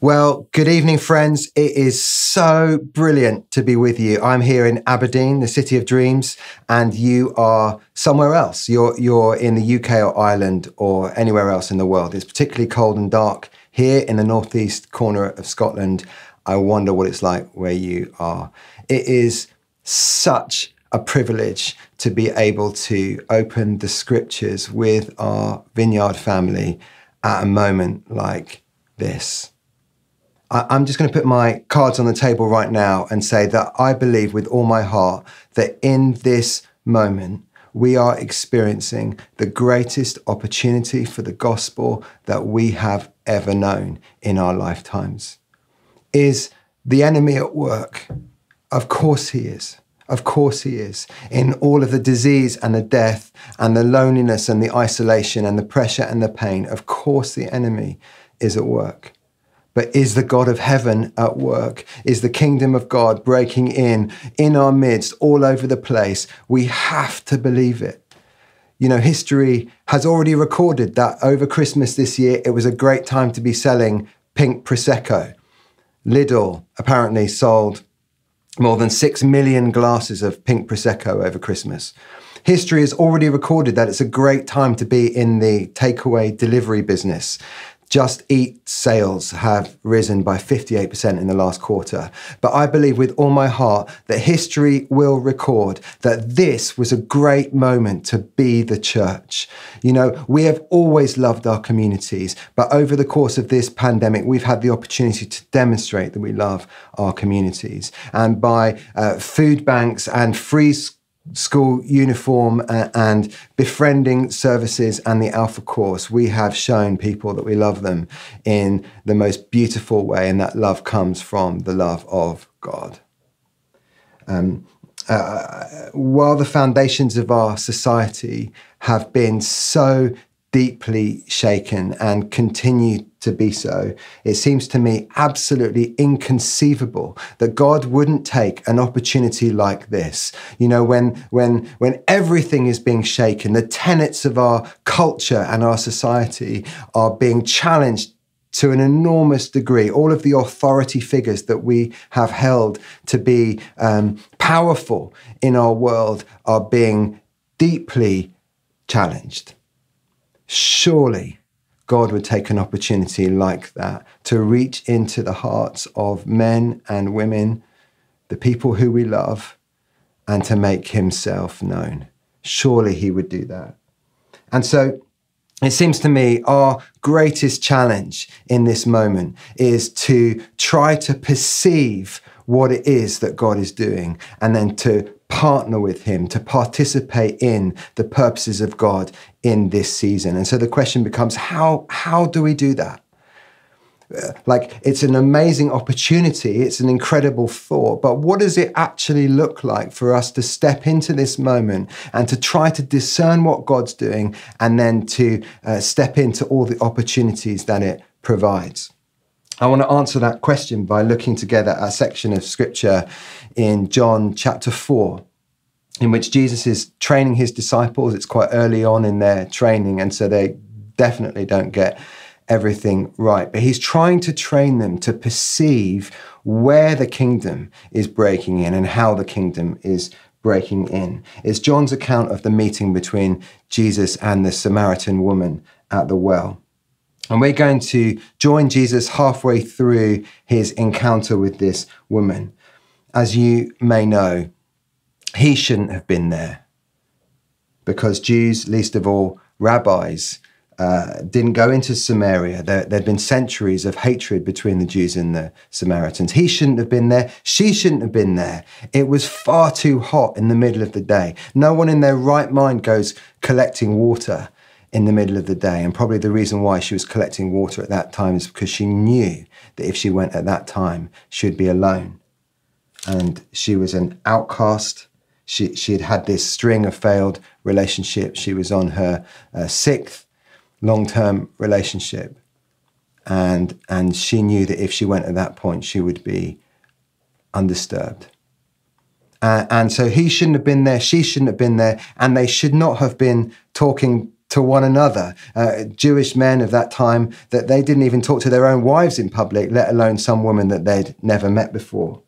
Well, good evening, friends. It is so brilliant to be with you. I'm here in Aberdeen, the city of dreams, and you are somewhere else. You're, you're in the UK or Ireland or anywhere else in the world. It's particularly cold and dark here in the northeast corner of Scotland. I wonder what it's like where you are. It is such a privilege to be able to open the scriptures with our vineyard family at a moment like this. I'm just going to put my cards on the table right now and say that I believe with all my heart that in this moment, we are experiencing the greatest opportunity for the gospel that we have ever known in our lifetimes. Is the enemy at work? Of course he is. Of course he is. In all of the disease and the death and the loneliness and the isolation and the pressure and the pain, of course the enemy is at work. But is the God of heaven at work? Is the kingdom of God breaking in in our midst, all over the place? We have to believe it. You know, history has already recorded that over Christmas this year, it was a great time to be selling pink Prosecco. Lidl apparently sold more than 6 million glasses of pink Prosecco over Christmas. History has already recorded that it's a great time to be in the takeaway delivery business. Just Eat sales have risen by 58% in the last quarter. But I believe with all my heart that history will record that this was a great moment to be the church. You know, we have always loved our communities, but over the course of this pandemic, we've had the opportunity to demonstrate that we love our communities. And by uh, food banks and free school uniform and befriending services and the Alpha course, we have shown people that we love them in the most beautiful way, and that love comes from the love of God. Um, uh, while the foundations of our society have been so deeply shaken and continue to be so. It seems to me absolutely inconceivable that God wouldn't take an opportunity like this. You know, when when when everything is being shaken, the tenets of our culture and our society are being challenged to an enormous degree. All of the authority figures that we have held to be um, powerful in our world are being deeply challenged. Surely God would take an opportunity like that to reach into the hearts of men and women, the people who we love, and to make himself known. Surely he would do that. And so it seems to me our greatest challenge in this moment is to try to perceive what it is that God is doing and then to partner with Him, to participate in the purposes of God in this season. And so the question becomes how, how do we do that? Uh, like, it's an amazing opportunity, it's an incredible thought, but what does it actually look like for us to step into this moment and to try to discern what God's doing and then to uh, step into all the opportunities that it provides? I want to answer that question by looking together at a section of scripture in John chapter 4, in which Jesus is training his disciples. It's quite early on in their training, and so they definitely don't get everything right. But he's trying to train them to perceive where the kingdom is breaking in and how the kingdom is breaking in. It's John's account of the meeting between Jesus and the Samaritan woman at the well. And we're going to join Jesus halfway through his encounter with this woman. As you may know, he shouldn't have been there because Jews, least of all rabbis, uh, didn't go into Samaria. There, had been centuries of hatred between the Jews and the Samaritans. He shouldn't have been there. She shouldn't have been there. It was far too hot in the middle of the day. No one in their right mind goes collecting water in the middle of the day. And probably the reason why she was collecting water at that time is because she knew that if she went at that time, she'd be alone. And she was an outcast. She, she had had this string of failed relationships. She was on her uh, sixth long term relationship. And, and she knew that if she went at that point, she would be undisturbed. Uh, and so he shouldn't have been there, she shouldn't have been there, and they should not have been talking to one another. Uh, Jewish men of that time that they didn't even talk to their own wives in public, let alone some woman that they'd never met before.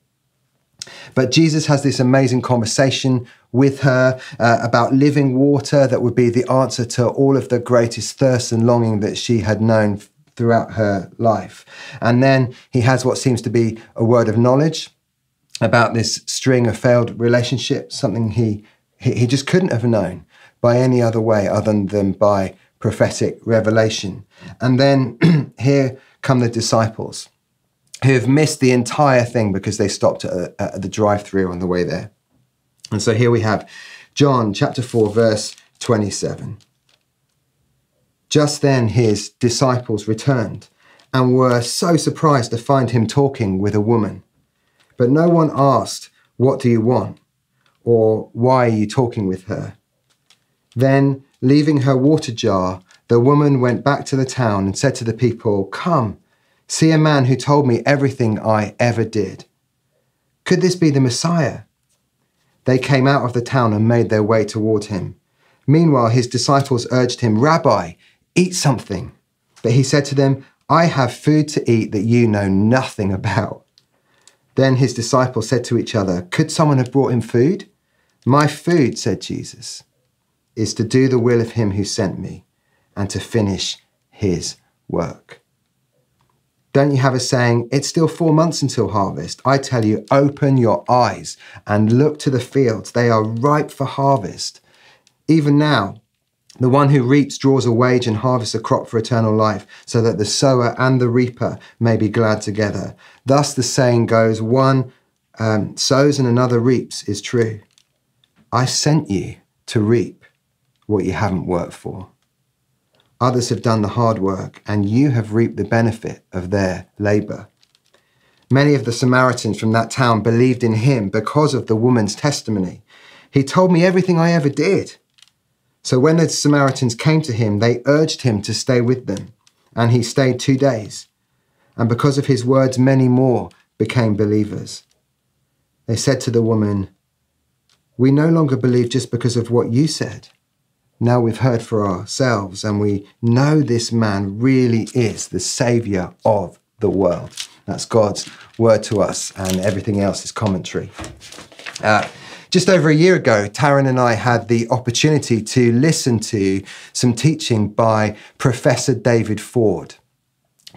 But Jesus has this amazing conversation with her uh, about living water that would be the answer to all of the greatest thirst and longing that she had known throughout her life. And then he has what seems to be a word of knowledge about this string of failed relationships, something he, he, he just couldn't have known by any other way other than by prophetic revelation. And then here come the disciples who have missed the entire thing because they stopped at, at the drive through on the way there. And so here we have John chapter 4, verse 27. Just then his disciples returned and were so surprised to find him talking with a woman. But no one asked, What do you want? or Why are you talking with her? Then, leaving her water jar, the woman went back to the town and said to the people, Come, see a man who told me everything I ever did. Could this be the Messiah? They came out of the town and made their way toward him. Meanwhile, his disciples urged him, Rabbi, eat something. But he said to them, I have food to eat that you know nothing about. Then his disciples said to each other, Could someone have brought him food? My food, said Jesus, is to do the will of him who sent me and to finish his work. Don't you have a saying, it's still four months until harvest? I tell you, open your eyes and look to the fields. They are ripe for harvest. Even now, the one who reaps draws a wage and harvests a crop for eternal life, so that the sower and the reaper may be glad together. Thus the saying goes one um, sows and another reaps is true. I sent you to reap what you haven't worked for. Others have done the hard work, and you have reaped the benefit of their labor. Many of the Samaritans from that town believed in him because of the woman's testimony. He told me everything I ever did. So when the Samaritans came to him, they urged him to stay with them, and he stayed two days. And because of his words, many more became believers. They said to the woman, We no longer believe just because of what you said. Now we've heard for ourselves, and we know this man really is the Savior of the world. That's God's word to us, and everything else is commentary. Uh, just over a year ago, Taryn and I had the opportunity to listen to some teaching by Professor David Ford.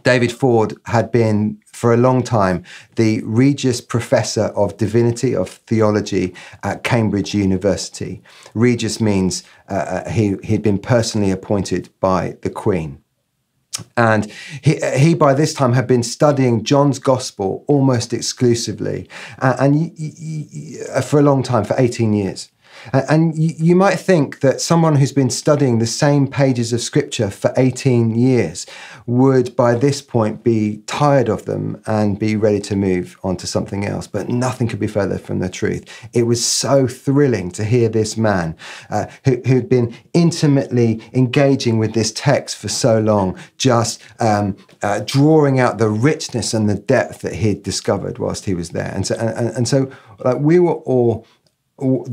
David Ford had been for a long time the Regius Professor of Divinity of Theology at Cambridge University. Regius means uh, he, he'd been personally appointed by the Queen. And he, he, by this time, had been studying John's gospel almost exclusively, and, and for a long time, for 18 years. And you might think that someone who's been studying the same pages of scripture for 18 years would by this point be tired of them and be ready to move on to something else. But nothing could be further from the truth. It was so thrilling to hear this man uh, who, who'd been intimately engaging with this text for so long, just um, uh, drawing out the richness and the depth that he'd discovered whilst he was there. And so, and, and so like, we were all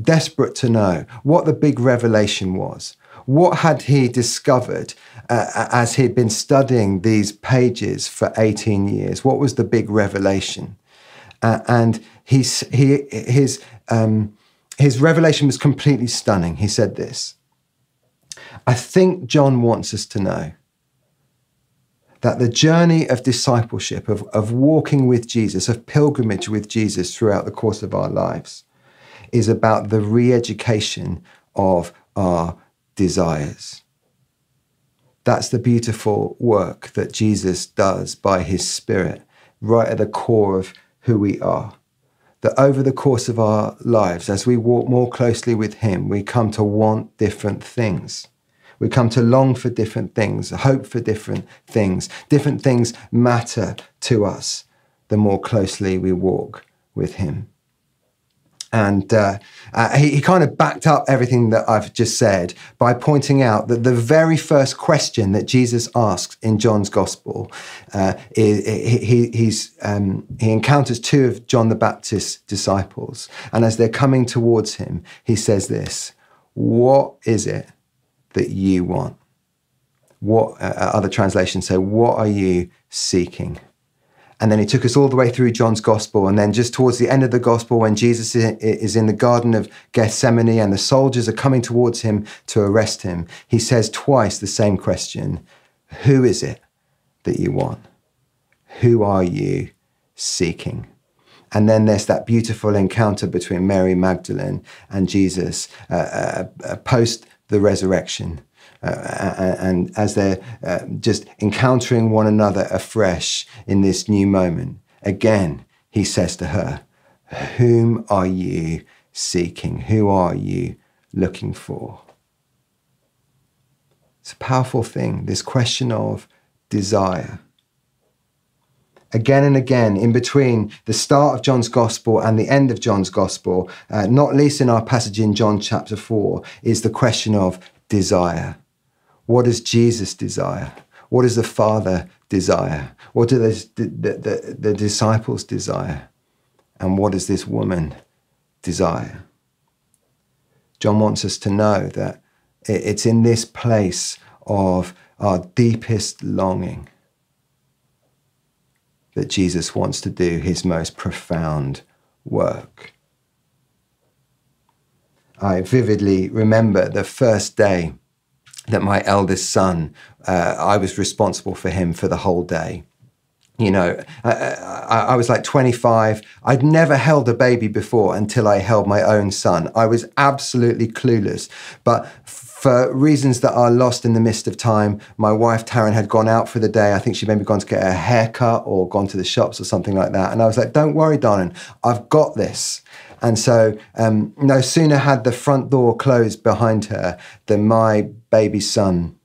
desperate to know what the big revelation was. What had he discovered uh, as he'd been studying these pages for 18 years? What was the big revelation? Uh, and he's, he, his, um, his revelation was completely stunning. He said this I think John wants us to know that the journey of discipleship, of, of walking with Jesus, of pilgrimage with Jesus throughout the course of our lives, is about the re education of our desires. That's the beautiful work that Jesus does by his Spirit, right at the core of who we are. That over the course of our lives, as we walk more closely with him, we come to want different things. We come to long for different things, hope for different things. Different things matter to us the more closely we walk with him. And uh, uh, he, he, kind of backed up everything that I've just said by pointing out that the very first question that Jesus asks in John's Gospel, uh, is, he, um, he encounters two of John the Baptist's disciples. And as they're coming towards him, he says this What is it that you want? what uh, other translations say, What are you seeking? And then he took us all the way through John's gospel. And then just towards the end of the gospel, when Jesus is in the Garden of Gethsemane and the soldiers are coming towards him to arrest him, he says twice the same question Who is it that you want? Who are you seeking? And then there's that beautiful encounter between Mary Magdalene and Jesus uh, uh, uh post the resurrection. Uh, and as they're uh, just encountering one another afresh in this new moment, again, he says to her, Whom are you seeking? Who are you looking for? It's a powerful thing, this question of desire again and again in between the start of John's Gospel and the end of John's Gospel, uh, not least in our passage in John chapter 4, is the question of desire. What does Jesus desire? What does the Father desire? What do the, the, the, the disciples desire? And what does this woman desire? John wants us to know that it's in this place of our deepest longing that Jesus wants to do his most profound work. I vividly remember the first day that my eldest son, uh, I was responsible for him for the whole day. You know, I, I, I, was like 25. I'd never held a baby before until I held my own son. I was absolutely clueless. But for reasons that are lost in the mist of time, my wife Taryn had gone out for the day. I think she'd maybe gone to get a haircut or gone to the shops or something like that. And I was like, don't worry, darling, I've got this. And so, um, no sooner had the front door closed behind her than my baby son,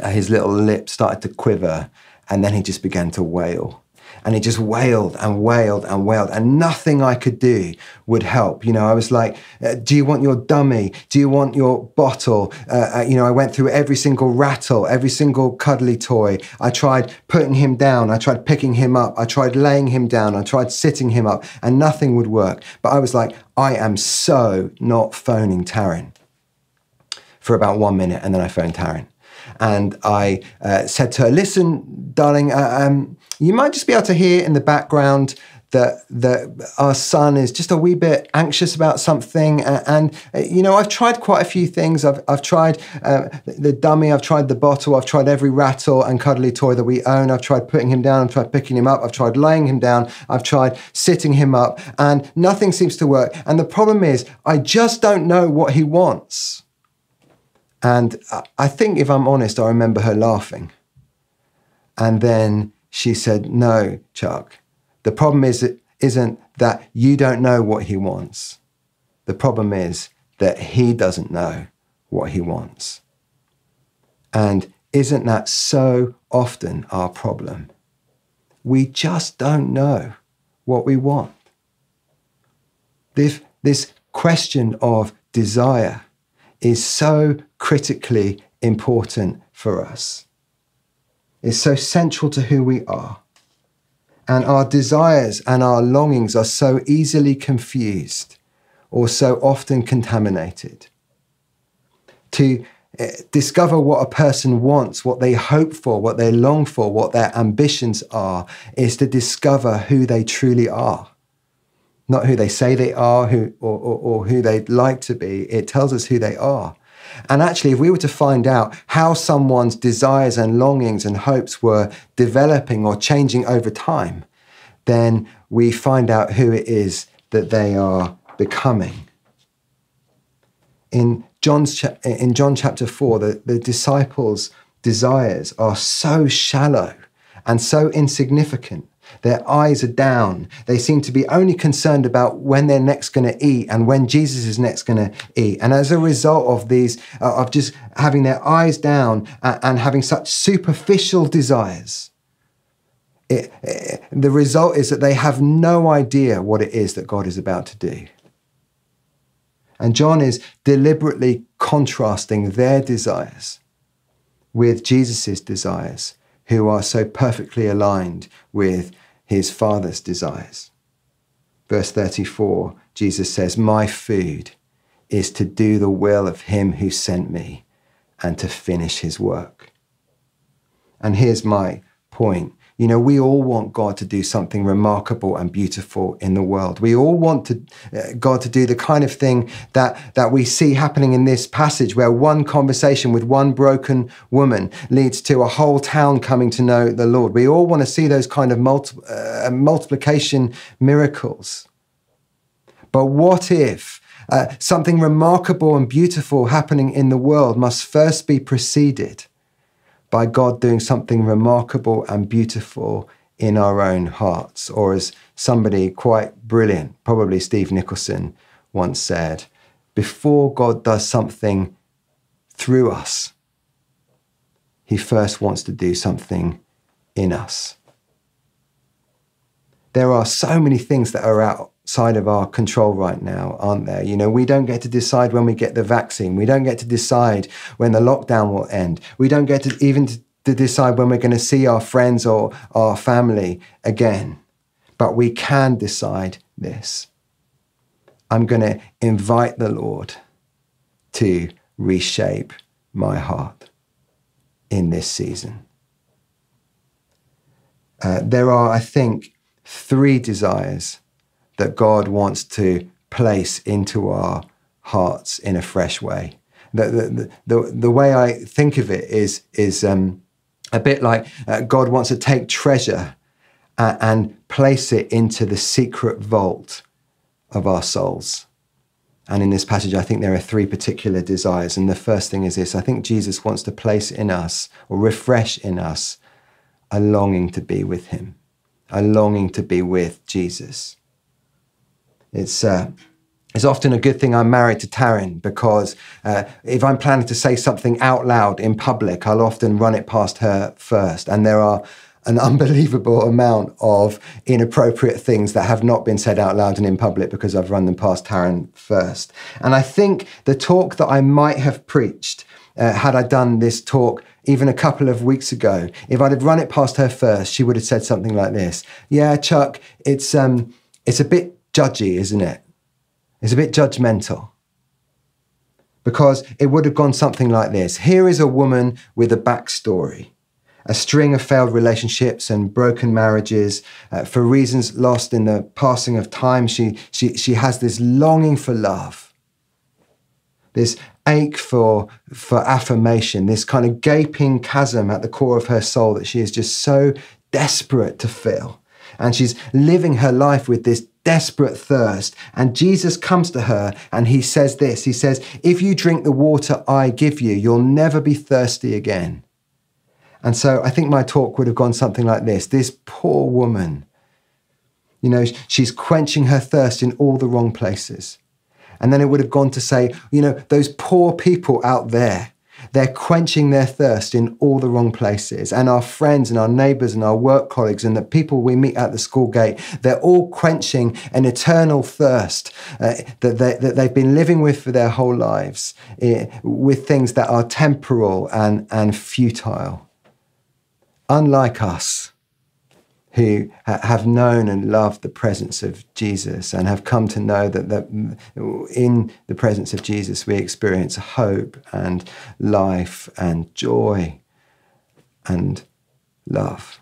uh, his little lips started to quiver, and then he just began to wail. And he just wailed and wailed and wailed, and nothing I could do would help. You know, I was like, uh, Do you want your dummy? Do you want your bottle? Uh, uh, you know, I went through every single rattle, every single cuddly toy. I tried putting him down. I tried picking him up. I tried laying him down. I tried sitting him up, and nothing would work. But I was like, I am so not phoning Taryn for about one minute, and then I phoned Taryn. And I uh, said to her, Listen, darling, uh, um, you might just be able to hear in the background that that our son is just a wee bit anxious about something. And, and uh, you know, I've tried quite a few things. I've I've tried uh, the dummy. I've tried the bottle. I've tried every rattle and cuddly toy that we own. I've tried putting him down. I've tried picking him up. I've tried laying him down. I've tried sitting him up, and nothing seems to work. And the problem is, I just don't know what he wants. And I think, if I'm honest, I remember her laughing. And then she said, No, Chuck, the problem is, isn't that you don't know what he wants. The problem is that he doesn't know what he wants. And isn't that so often our problem? We just don't know what we want. This, this question of desire is so critically important for us. It's so central to who we are. And our desires and our longings are so easily confused or so often contaminated. To eh, discover what a person wants, what they hope for, what they long for, what their ambitions are, is to discover who they truly are. Not who they say they are who, or, or, or who they'd like to be. It tells us who they are. And actually, if we were to find out how someone's desires and longings and hopes were developing or changing over time, then we find out who it is that they are becoming. In, John's in John chapter 4, the, the disciples' desires are so shallow and so insignificant their eyes are down. They seem to be only concerned about when they're next going to eat and when Jesus is next going to eat. And as a result of these, uh, of just having their eyes down and, and having such superficial desires, it, it, the result is that they have no idea what it is that God is about to do. And John is deliberately contrasting their desires with Jesus' desires who are so perfectly aligned with his Father's desires. Verse 34, Jesus says, My food is to do the will of him who sent me and to finish his work. And here's my point. You know, we all want God to do something remarkable and beautiful in the world. We all want to, uh, God to do the kind of thing that, that we see happening in this passage, where one conversation with one broken woman leads to a whole town coming to know the Lord. We all want to see those kind of multi, uh, multiplication miracles. But what if uh, something remarkable and beautiful happening in the world must first be preceded by God doing something remarkable and beautiful in our own hearts. Or as somebody quite brilliant, probably Steve Nicholson, once said, before God does something through us, he first wants to do something in us. There are so many things that are out side of our control right now, aren't there? You know, we don't get to decide when we get the vaccine. We don't get to decide when the lockdown will end. We don't get to even to decide when we're going to see our friends or our family again. But we can decide this. I'm going to invite the Lord to reshape my heart in this season. Uh, there are, I think, three desires that God wants to place into our hearts in a fresh way. The, the, the, the way I think of it is, is um, a bit like uh, God wants to take treasure and, and place it into the secret vault of our souls. And in this passage, I think there are three particular desires. And the first thing is this I think Jesus wants to place in us or refresh in us a longing to be with Him, a longing to be with Jesus. It's uh, it's often a good thing I'm married to Taryn because uh, if I'm planning to say something out loud in public, I'll often run it past her first. And there are an unbelievable amount of inappropriate things that have not been said out loud and in public because I've run them past Taryn first. And I think the talk that I might have preached uh, had I done this talk even a couple of weeks ago, if I'd have run it past her first, she would have said something like this: "Yeah, Chuck, it's um, it's a bit judgy, isn't it? It's a bit judgmental. Because it would have gone something like this Here is a woman with a backstory, a string of failed relationships and broken marriages. Uh, for reasons lost in the passing of time, she, she, she has this longing for love, this ache for, for affirmation, this kind of gaping chasm at the core of her soul that she is just so desperate to fill. And she's living her life with this desperate thirst. And Jesus comes to her and he says this He says, If you drink the water I give you, you'll never be thirsty again. And so I think my talk would have gone something like this This poor woman, you know, she's quenching her thirst in all the wrong places. And then it would have gone to say, you know, those poor people out there they're quenching their thirst in all the wrong places. And our friends and our neighbors and our work colleagues and the people we meet at the school gate, they're all quenching an eternal thirst uh, that, they, that they've been living with for their whole lives uh, with things that are temporal and, and futile. Unlike us who have known and loved the presence of Jesus and have come to know that, that in the presence of Jesus we experience hope and life and joy and love.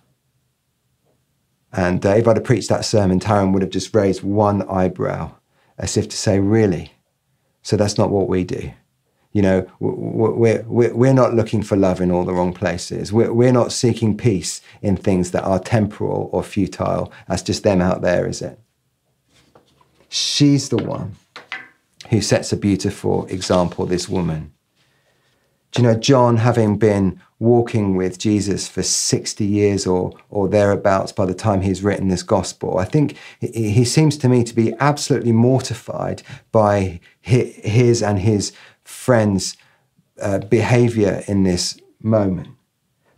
And uh, if I'd have preached that sermon, Taryn would have just raised one eyebrow as if to say, Really? So that's not what we do you know, we're, we're, we're not looking for love in all the wrong places. We're, we're not seeking peace in things that are temporal or futile. That's just them out there, is it? She's the one who sets a beautiful example, this woman. Do you know, John, having been walking with Jesus for 60 years or, or thereabouts by the time he's written this gospel, I think he, he seems to me to be absolutely mortified by his and his friend's uh, behavior in this moment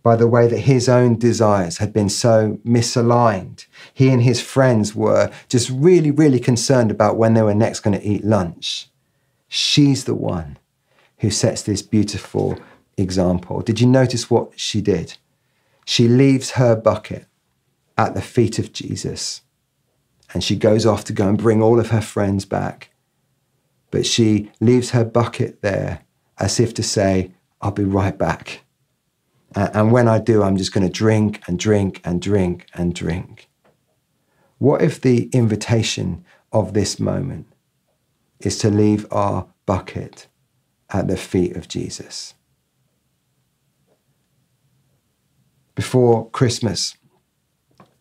by the way that his own desires had been so misaligned. He and his friends were just really, really concerned about when they were next going to eat lunch. She's the one who sets this beautiful example. Did you notice what she did? She leaves her bucket at the feet of Jesus and she goes off to go and bring all of her friends back but she leaves her bucket there as if to say, I'll be right back. And when I do, I'm just going to drink and drink and drink and drink. What if the invitation of this moment is to leave our bucket at the feet of Jesus? Before Christmas,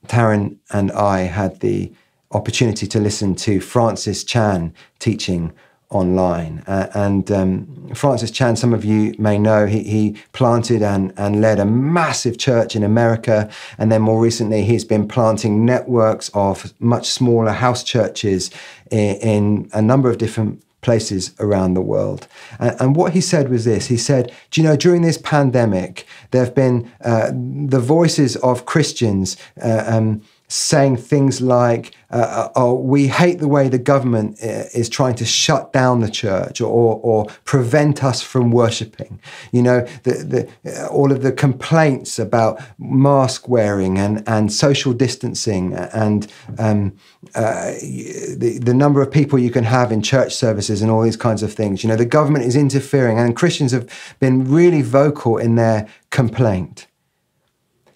Taryn and I had the opportunity to listen to Francis Chan teaching online. Uh, and um, Francis Chan, some of you may know, he, he planted and, and led a massive church in America. And then more recently, he's been planting networks of much smaller house churches in, in a number of different places around the world. And, and, what he said was this He said, Do you know, during this pandemic, there have been uh, the voices of Christians. Uh, um, saying things like, uh, uh, "Oh, we hate the way the government uh, is trying to shut down the church or, or prevent us from worshiping." You know, the, the, uh, all of the complaints about mask wearing and, and social distancing and um, uh, the, the number of people you can have in church services and all these kinds of things. You know, the government is interfering, and Christians have been really vocal in their complaint.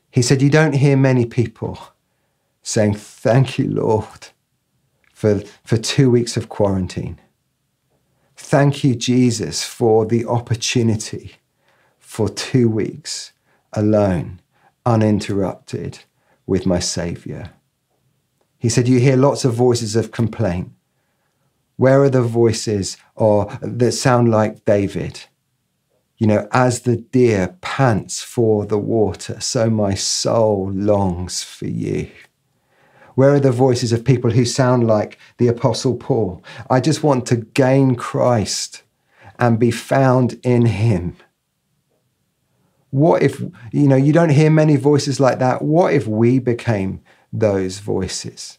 He said, "You don't hear many people." Saying, Thank you, Lord, for, for two weeks of quarantine. Thank you, Jesus, for the opportunity for two weeks alone, uninterrupted with my Savior. He said, You hear lots of voices of complaint. Where are the voices or that sound like David? You know, as the deer pants for the water, so my soul longs for you. Where are the voices of people who sound like the Apostle Paul? I just want to gain Christ and be found in Him. What if, you know, you don't hear many voices like that? What if we became those voices?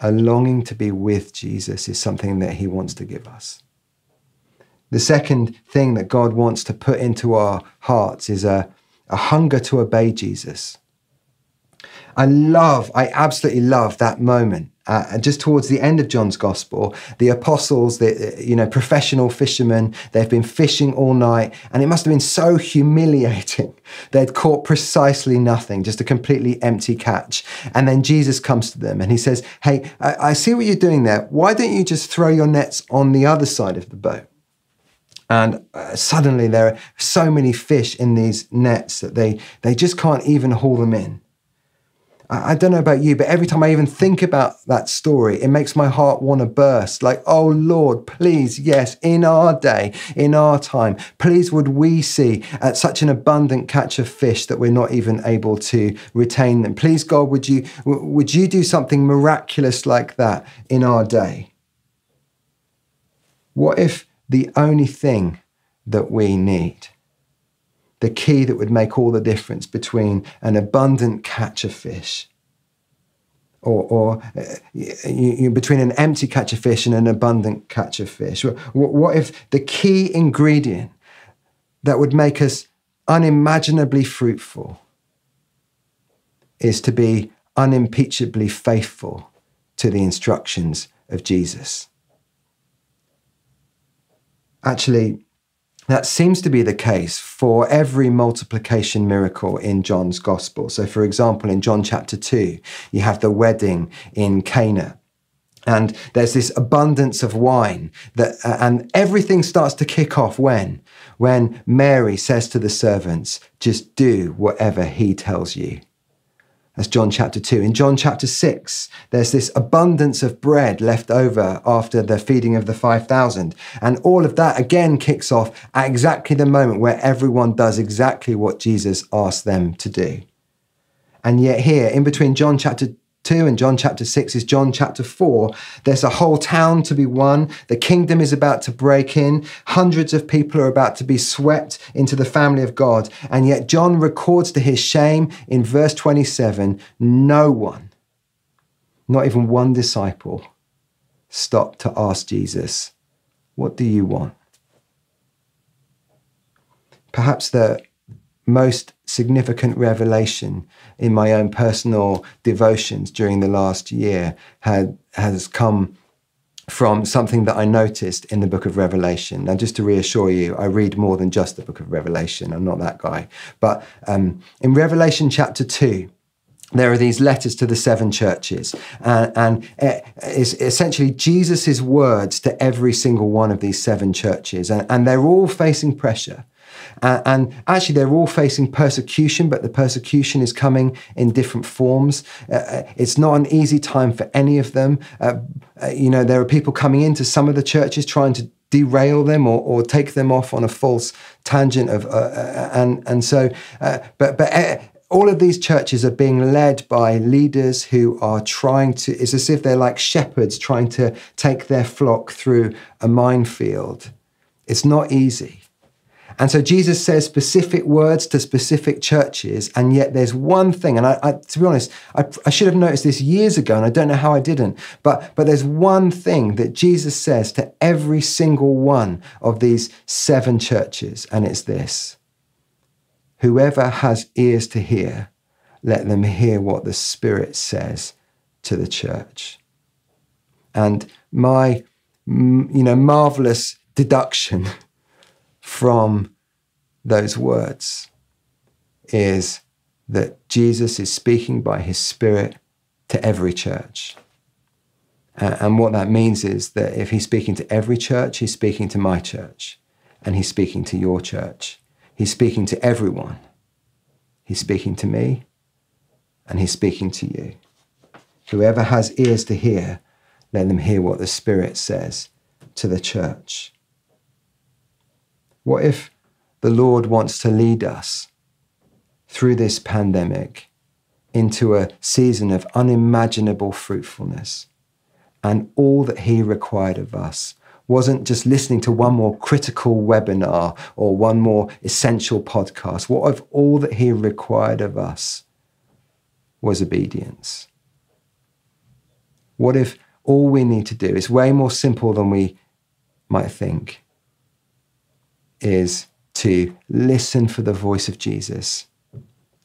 A longing to be with Jesus is something that He wants to give us. The second thing that God wants to put into our hearts is a, a hunger to obey Jesus. I love, I absolutely love that moment. Uh, just towards the end of John's gospel, the apostles, the you know professional fishermen, they've been fishing all night, and it must have been so humiliating. They'd caught precisely nothing, just a completely empty catch. And then Jesus comes to them and he says, "Hey, I, I see what you're doing there. Why don't you just throw your nets on the other side of the boat?" And uh, suddenly there are so many fish in these nets that they they just can't even haul them in. I, don't know about you, but every time I even think about that story, it makes my heart want to burst. Like, oh Lord, please, yes, in our day, in our time, please would we see at such an abundant catch of fish that we're not even able to retain them. Please, God, would you would you do something miraculous like that in our day? What if the only thing that we need the key that would make all the difference between an abundant catch of fish or, or uh, you, you, between an empty catch of fish and an abundant catch of fish? What, what if the key ingredient that would make us unimaginably fruitful is to be unimpeachably faithful to the instructions of Jesus? Actually, that seems to be the case for every multiplication miracle in John's gospel. So, for example, in John chapter 2, you have the wedding in Cana. And there's this abundance of wine that, uh, and everything starts to kick off when? When Mary says to the servants, just do whatever he tells you. That's John chapter 2. In John chapter 6, there's this abundance of bread left over after the feeding of the 5,000. And all of that again kicks off at exactly the moment where everyone does exactly what Jesus asked them to do. And yet, here, in between John chapter 2 and John chapter 6 is John chapter 4. There's a whole town to be won. The kingdom is about to break in. Hundreds of people are about to be swept into the family of God. And yet, John records to his shame in verse 27 no one, not even one disciple, stopped to ask Jesus, What do you want? Perhaps the most significant revelation in my own personal devotions during the last year had, has come from something that I noticed in the book of Revelation. Now, just to reassure you, I read more than just the book of Revelation. I'm not that guy. But um, in Revelation chapter 2, there are these letters to the seven churches, and, and it's essentially Jesus' words to every single one of these seven churches, and, and they're all facing pressure. Uh, and actually, they're all facing persecution, but the persecution is coming in different forms. Uh, uh it's not an easy time for any of them. Uh, uh, you know, there are people coming into some of the churches trying to derail them or, or take them off on a false tangent of uh, and and so but but all of these churches are being led by leaders who are trying to, it's as if they're like shepherds trying to take their flock through a minefield. It's not easy. And so Jesus says specific words to specific churches, and yet there's one thing, and I, I, to be honest, I, I, should have noticed this years ago, and I don't know how I didn't, but, but there's one thing that Jesus says to every single one of these seven churches, and it's this Whoever has ears to hear, let them hear what the Spirit says to the church. And my, you know, marvelous deduction from those words is that Jesus is speaking by his Spirit to every church. and what that means is that if he's speaking to every church, he's speaking to my church, and he's speaking to your church. He's speaking to everyone. He's speaking to me and he's speaking to you. Whoever has ears to hear, let them hear what the Spirit says to the church. What if the Lord wants to lead us through this pandemic into a season of unimaginable fruitfulness? And all that He required of us wasn't just listening to one more critical webinar or one more essential podcast. What if all that he required of us was obedience? What if all we need to do is way more simple than we might think is to listen for the voice of Jesus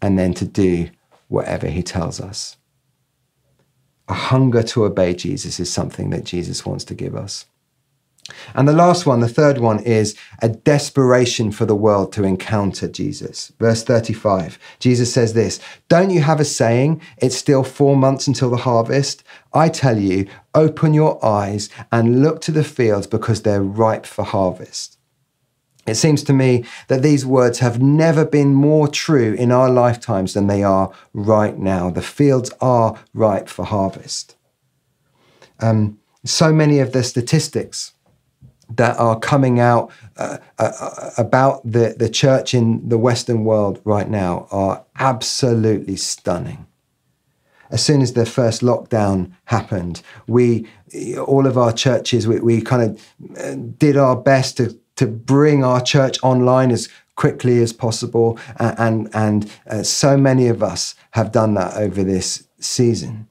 and then to do whatever he tells us. A hunger to obey Jesus is something that Jesus wants to give us. And the last one, the third one, is a desperation for the world to encounter Jesus. Verse 35, Jesus says this Don't you have a saying, it's still four months until the harvest? I tell you, open your eyes and look to the fields because they're ripe for harvest. It seems to me that these words have never been more true in our lifetimes than they are right now. The fields are ripe for harvest. Um, so many of the statistics that are coming out uh, uh, uh, about the, the church in the Western world right now are absolutely stunning. As soon as the first lockdown happened, we, all of our churches, we, we kind of uh, did our best to, to bring our church online as quickly as possible. And, and, uh, so many of us have done that over this season.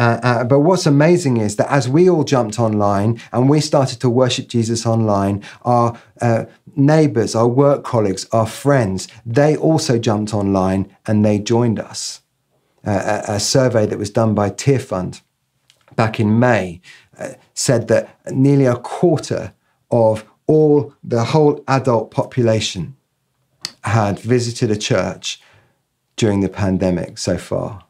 Uh, uh, but what's amazing is that as we all jumped online and we started to worship Jesus online, our uh, neighbors, our work colleagues, our friends, they also jumped online and they joined us. A, a, survey that was done by Tearfund back in May uh, said that nearly a quarter of all the whole adult population had visited a church during the pandemic so far.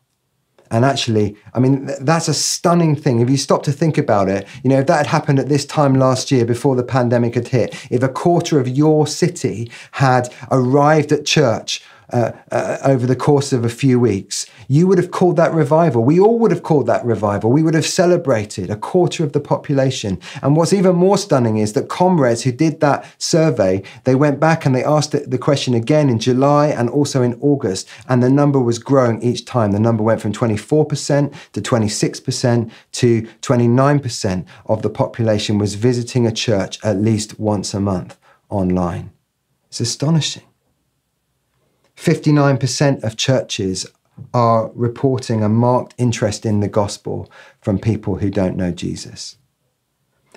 And actually, I mean, that's a stunning thing. If you stop to think about it, you know, if that had happened at this time last year before the pandemic had hit, if a quarter of your city had arrived at church uh, uh, over the course of a few weeks, you would have called that revival. We all would have called that revival. We would have celebrated a quarter of the population. And what's even more stunning is that ComRes who did that survey, they went back and they asked the question again in July and also in August, and the number was growing each time. The number went from 24% to 26% to 29% of the population was visiting a church at least once a month online. It's astonishing. 59% of churches are reporting a marked interest in the gospel from people who don't know Jesus.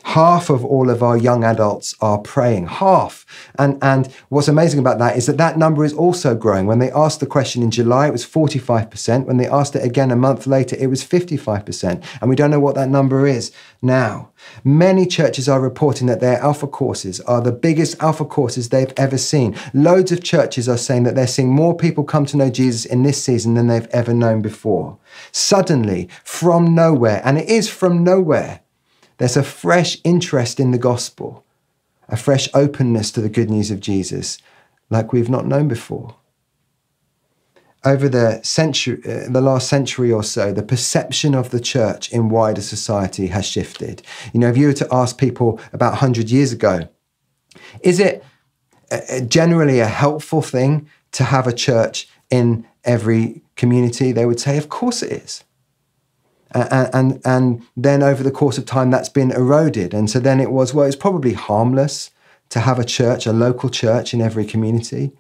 Half of all of our young adults are praying. Half. And, and what's amazing about that is that that number is also growing. When they asked the question in July, it was 45%. When they asked it again a month later, it was 55%. And we don't know what that number is now. Many churches are reporting that their alpha courses are the biggest alpha courses they've ever seen. Loads of churches are saying that they're seeing more people come to know Jesus in this season than they've ever known before. Suddenly, from nowhere, and it is from nowhere, there's a fresh interest in the gospel, a fresh openness to the good news of Jesus like we've not known before. Over the century, uh, the last century or so, the perception of the church in wider society has shifted. You know, if you were to ask people about 100 years ago, is it uh, generally a helpful thing to have a church in every community? They would say, of course it is and, and, then over the course of time that's been eroded. And so then it was well it's probably harmless to have a church a local church in every community.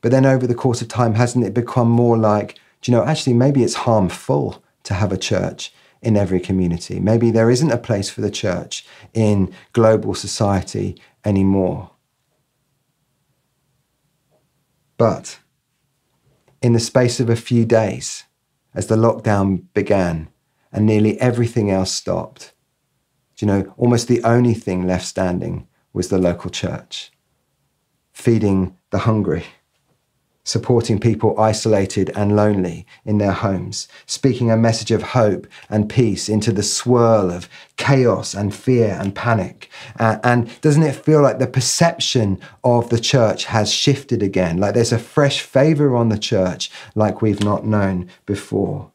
But then over the course of time hasn't it become more like do you know actually maybe it's harmful to have a church in every community. Maybe there isn't a place for the church in global society anymore. But in the space of a few days as the lockdown began and nearly everything else stopped. You know, almost the only thing left standing was the local church, feeding the hungry, supporting people isolated and lonely in their homes, speaking a message of hope and peace into the swirl of chaos and fear and panic. Uh, and doesn't it feel like the perception of the church has shifted again? Like there's a fresh favor on the church like we've not known before.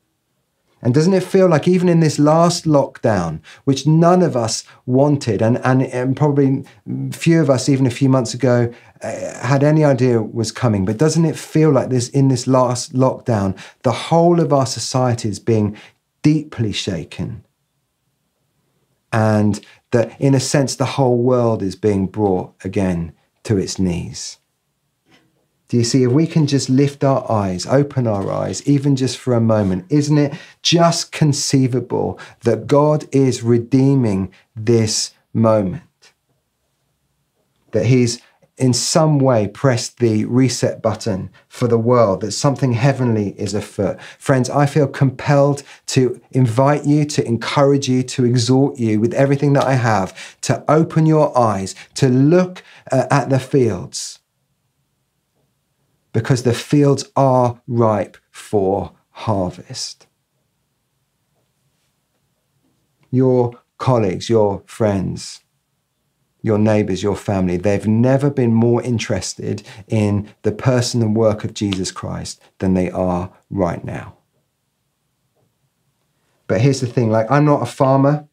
And doesn't it feel like even in this last lockdown, which none of us wanted, and, and, and probably few of us even a few months ago uh, had any idea was coming, but doesn't it feel like this in this last lockdown, the whole of our society is being deeply shaken? And that in a sense, the whole world is being brought again to its knees. Do you see, if we can just lift our eyes, open our eyes, even just for a moment, isn't it just conceivable that God is redeeming this moment? That He's in some way pressed the reset button for the world, that something heavenly is afoot. Friends, I feel compelled to invite you, to encourage you, to exhort you with everything that I have, to open your eyes, to look uh, at the fields because the fields are ripe for harvest. Your colleagues, your friends, your neighbors, your family, they've never been more interested in the person and work of Jesus Christ than they are right now. But here's the thing like, I'm not a farmer.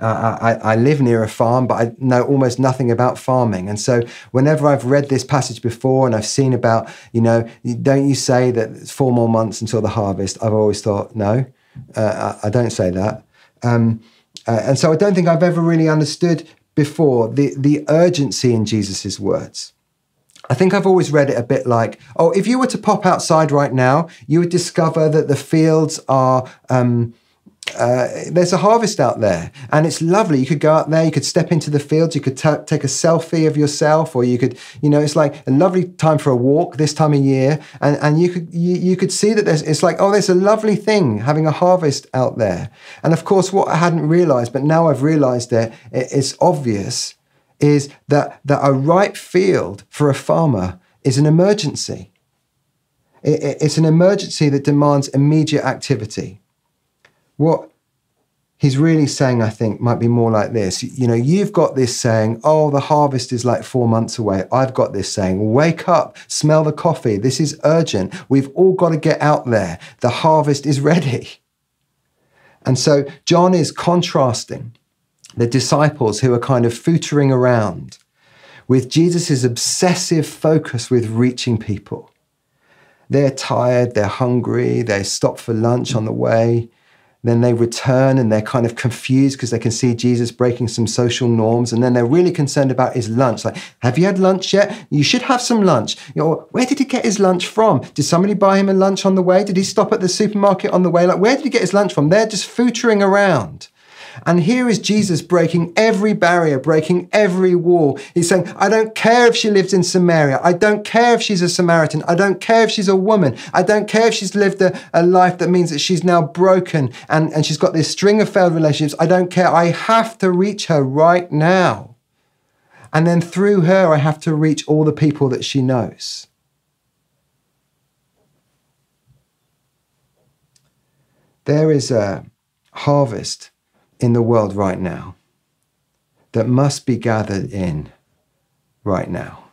Uh, I, I, live near a farm, but I know almost nothing about farming. And so, whenever I've read this passage before and I've seen about, you know, don't you say that it's four more months until the harvest? I've always thought, no, uh, I, I, don't say that. Um, uh, and so, I don't think I've ever really understood before the, the urgency in Jesus' words. I think I've always read it a bit like, oh, if you were to pop outside right now, you would discover that the fields are. Um, uh, there's a harvest out there and it's lovely. You could go out there, you could step into the fields, you could t- take a selfie of yourself, or you could, you know, it's like a lovely time for a walk this time of year. And, and you could you, you could see that there's it's like, oh, there's a lovely thing having a harvest out there. And of course, what I hadn't realized, but now I've realized it, it's obvious, is that, that a ripe field for a farmer is an emergency. It, it's an emergency that demands immediate activity. What he's really saying, I think, might be more like this. You know, you've got this saying, oh, the harvest is like four months away. I've got this saying, wake up, smell the coffee. This is urgent. We've all got to get out there. The harvest is ready. And so John is contrasting the disciples who are kind of footering around with Jesus' obsessive focus with reaching people. They're tired, they're hungry, they stop for lunch on the way. Then they return and they're kind of confused because they can see Jesus breaking some social norms. And then they're really concerned about his lunch. Like, have you had lunch yet? You should have some lunch. You know, where did he get his lunch from? Did somebody buy him a lunch on the way? Did he stop at the supermarket on the way? Like, where did he get his lunch from? They're just footering around. And here is Jesus breaking every barrier, breaking every wall. He's saying, I don't care if she lives in Samaria. I don't care if she's a Samaritan. I don't care if she's a woman. I don't care if she's lived a, a life that means that she's now broken and, and she's got this string of failed relationships. I don't care. I have to reach her right now. And then through her, I have to reach all the people that she knows. There is a harvest in the world right now that must be gathered in right now.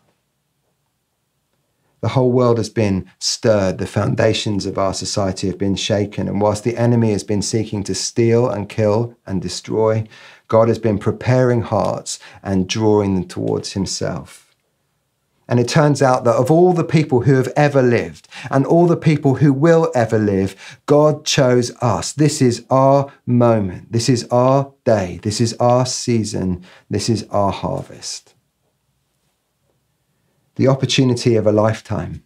The whole world has been stirred. The foundations of our society have been shaken. And whilst the enemy has been seeking to steal and kill and destroy, God has been preparing hearts and drawing them towards himself. And it turns out that of all the people who have ever lived and all the people who will ever live, God chose us. This is our moment. This is our day. This is our season. This is our harvest. The opportunity of a lifetime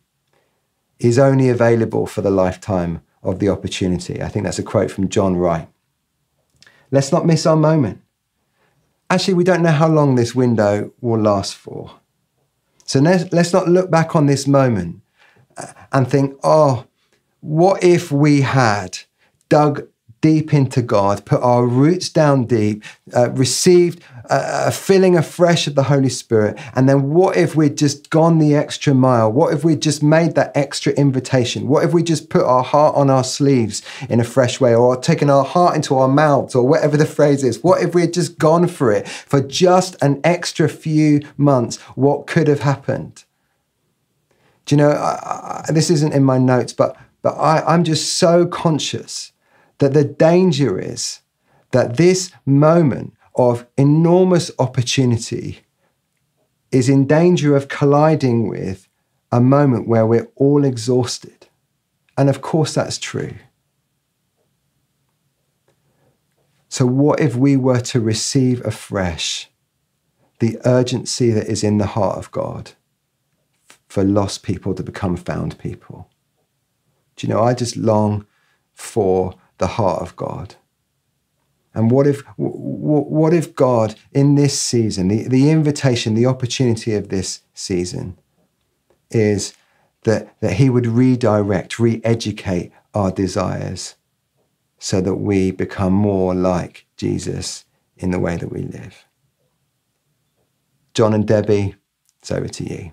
is only available for the lifetime of the opportunity. I think that's a quote from John Wright. Let's not miss our moment. Actually, we don't know how long this window will last for. So let's not look back on this moment uh, and think, oh, what if we had dug deep into God, put our roots down deep, uh, received a, filling afresh of the Holy Spirit. And then what if we'd just gone the extra mile? What if we'd just made that extra invitation? What if we just put our heart on our sleeves in a fresh way or taken our heart into our mouths or whatever the phrase is? What if we had just gone for it for just an extra few months? What could have happened? Do you know, I, I, this isn't in my notes, but, but I, I'm just so conscious that the danger is that this moment of enormous opportunity is in danger of colliding with a moment where we're all exhausted. And of course, that's true. So, what if we were to receive afresh the urgency that is in the heart of God for lost people to become found people? Do you know, I just long for the heart of God. And what if, what if God, in this season, the, the invitation, the opportunity of this season is that, that He would redirect, re educate our desires so that we become more like Jesus in the way that we live. John and Debbie, it's over to you.